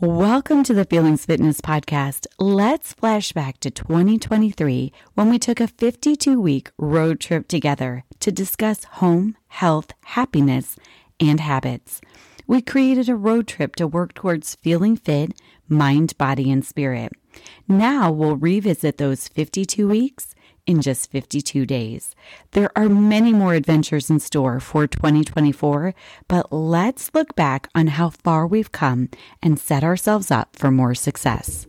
Welcome to the Feelings Fitness Podcast. Let's flash back to 2023 when we took a 52 week road trip together to discuss home, health, happiness, and habits. We created a road trip to work towards feeling fit, mind, body, and spirit. Now we'll revisit those 52 weeks in just 52 days. There are many more adventures in store for 2024, but let's look back on how far we've come and set ourselves up for more success.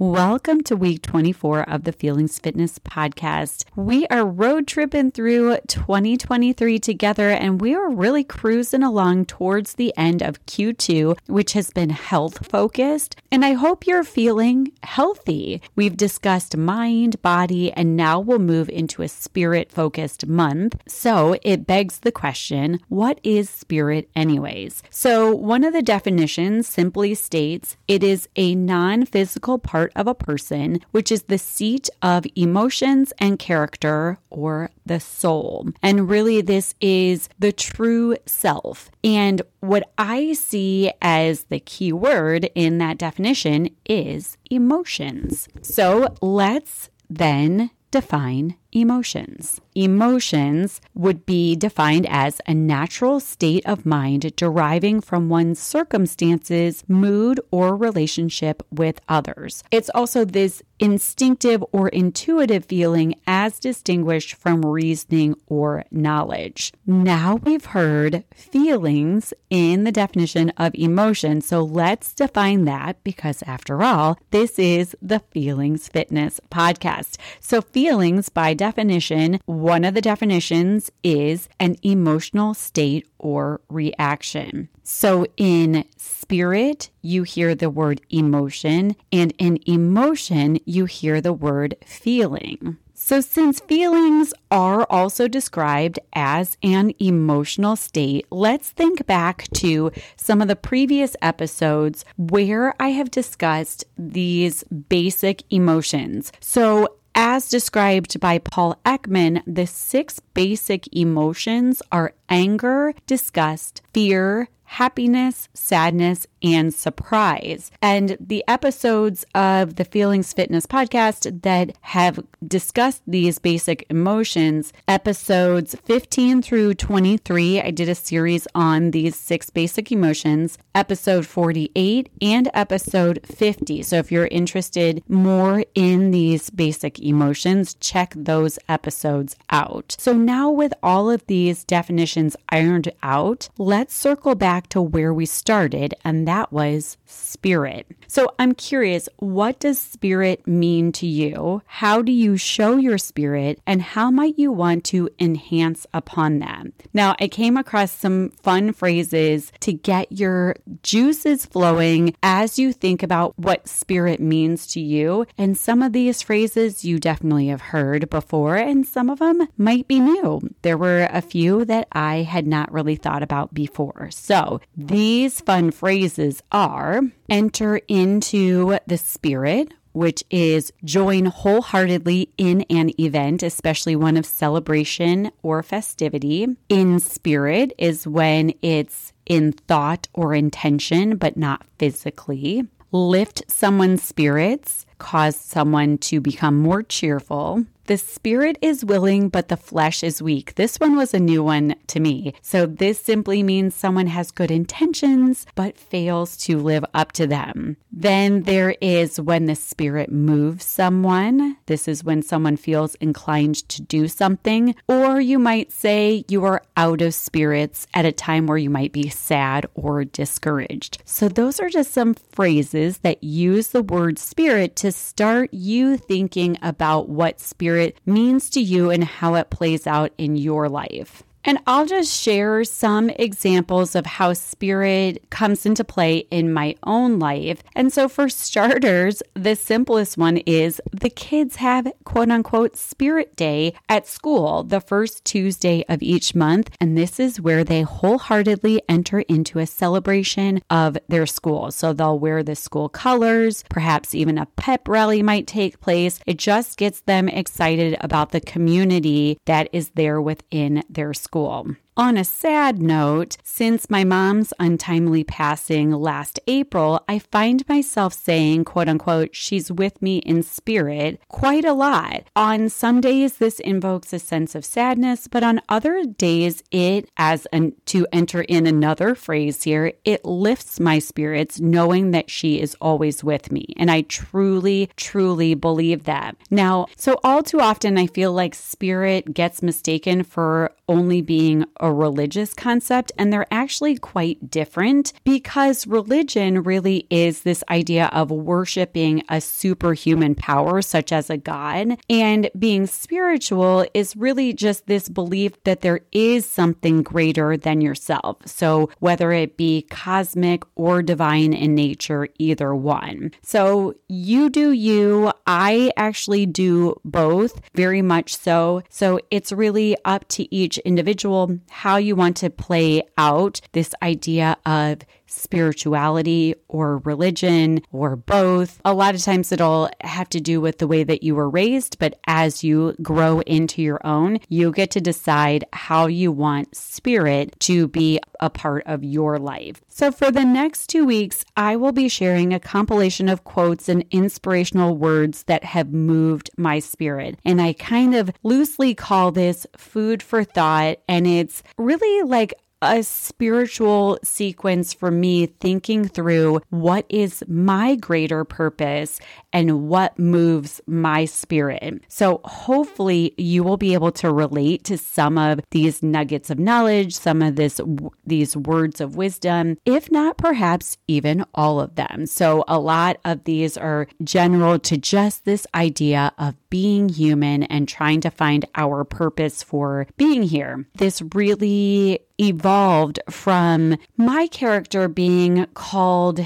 Welcome to week 24 of the Feelings Fitness podcast. We are road tripping through 2023 together and we are really cruising along towards the end of Q2, which has been health focused. And I hope you're feeling healthy. We've discussed mind, body, and now we'll move into a spirit focused month. So it begs the question what is spirit, anyways? So one of the definitions simply states it is a non physical part of a person, which is the seat of emotions and character or the soul. And really, this is the true self. And what I see as the key word in that definition is emotions. So let's then define emotions. Emotions would be defined as a natural state of mind deriving from one's circumstances, mood, or relationship with others. It's also this instinctive or intuitive feeling as distinguished from reasoning or knowledge. Now we've heard feelings in the definition of emotion, so let's define that because, after all, this is the Feelings Fitness podcast. So, feelings by definition, one of the definitions is an emotional state or reaction. So in spirit, you hear the word emotion, and in emotion, you hear the word feeling. So, since feelings are also described as an emotional state, let's think back to some of the previous episodes where I have discussed these basic emotions. So, as described by Paul Ekman, the six basic emotions are anger, disgust, fear, happiness, sadness, and surprise. And the episodes of the Feelings Fitness podcast that have discussed these basic emotions, episodes 15 through 23, I did a series on these six basic emotions, episode 48 and episode 50. So if you're interested more in these basic emotions, check those episodes out. So now with all of these definitions ironed out, let's circle back to where we started, and that was spirit. So I'm curious, what does spirit mean to you? How do you show your spirit, and how might you want to enhance upon that? Now, I came across some fun phrases to get your juices flowing as you think about what spirit means to you. And some of these phrases you definitely have heard before, and some of them might be new. There were a few that I had not really thought about before. So, these fun phrases are enter into the spirit, which is join wholeheartedly in an event, especially one of celebration or festivity. In spirit is when it's in thought or intention, but not physically. Lift someone's spirits, cause someone to become more cheerful. The spirit is willing, but the flesh is weak. This one was a new one to me. So, this simply means someone has good intentions, but fails to live up to them. Then there is when the spirit moves someone. This is when someone feels inclined to do something. Or you might say you are out of spirits at a time where you might be sad or discouraged. So, those are just some phrases that use the word spirit to start you thinking about what Spirit means to you and how it plays out in your life. And I'll just share some examples of how spirit comes into play in my own life. And so, for starters, the simplest one is the kids have quote unquote spirit day at school the first Tuesday of each month. And this is where they wholeheartedly enter into a celebration of their school. So, they'll wear the school colors, perhaps even a pep rally might take place. It just gets them excited about the community that is there within their school school. On a sad note, since my mom's untimely passing last April, I find myself saying, quote unquote, she's with me in spirit quite a lot. On some days, this invokes a sense of sadness, but on other days, it, as an, to enter in another phrase here, it lifts my spirits knowing that she is always with me. And I truly, truly believe that. Now, so all too often, I feel like spirit gets mistaken for only being a religious concept, and they're actually quite different because religion really is this idea of worshiping a superhuman power, such as a god, and being spiritual is really just this belief that there is something greater than yourself. So, whether it be cosmic or divine in nature, either one. So, you do you. I actually do both very much so. So, it's really up to each individual how you want to play out this idea of spirituality or religion or both. A lot of times it'll have to do with the way that you were raised, but as you grow into your own, you get to decide how you want spirit to be a part of your life. So, for the next two weeks, I will be sharing a compilation of quotes and inspirational words that have moved my spirit. And I kind of loosely call this food for thought. And it's really like a spiritual sequence for me thinking through what is my greater purpose and what moves my spirit. So hopefully you will be able to relate to some of these nuggets of knowledge, some of this these words of wisdom, if not perhaps even all of them. So a lot of these are general to just this idea of being human and trying to find our purpose for being here. This really evolved from my character being called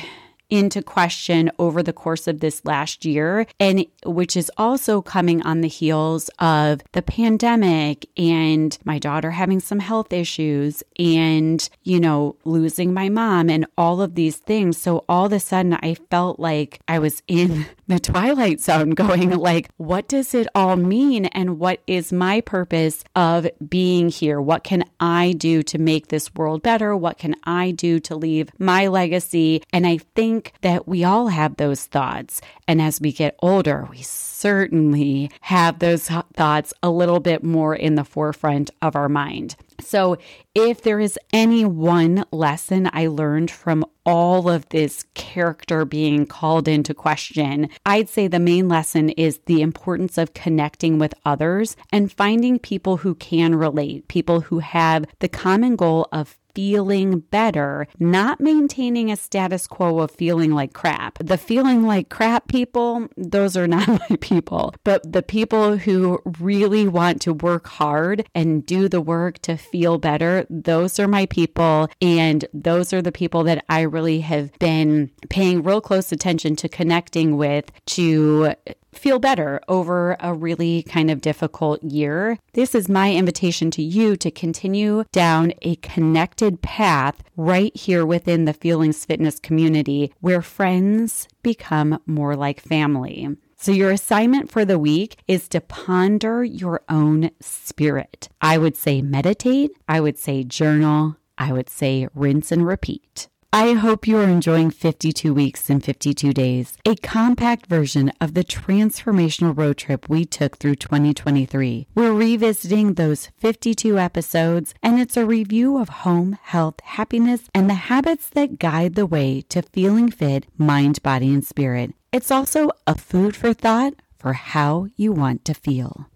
into question over the course of this last year, and which is also coming on the heels of the pandemic and my daughter having some health issues and, you know, losing my mom and all of these things. So all of a sudden, I felt like I was in the twilight zone going like what does it all mean? And what is my purpose of being here? What can i do to make this world better? What can i do to leave my legacy? And i think that we all have those thoughts. And as we get older we certainly have those thoughts a little bit more in the forefront of our mind. So, if there is any one lesson I learned from all of this character being called into question, I'd say the main lesson is the importance of connecting with others and finding people who can relate, people who have the common goal of feeling better, not maintaining a status quo of feeling like crap. The feeling like crap people, those are not my people, but the people who really want to work hard and do the work to feel better, those are my people. And those are the people that I really have been paying real close attention to connecting with to feel better over a really kind of difficult year. This is my invitation to you to continue down a connected path right here within the Feelings Fitness community where friends become more like family. So, your assignment for the week is to ponder your own spirit. I would say meditate, I would say journal, I would say rinse and repeat. I hope you are enjoying 52 Weeks in 52 Days, a compact version of the transformational road trip we took through 2023. We're revisiting those 52 episodes, and it's a review of home, health, happiness, and the habits that guide the way to feeling fit, mind, body, and spirit. It's also a food for thought for how you want to feel.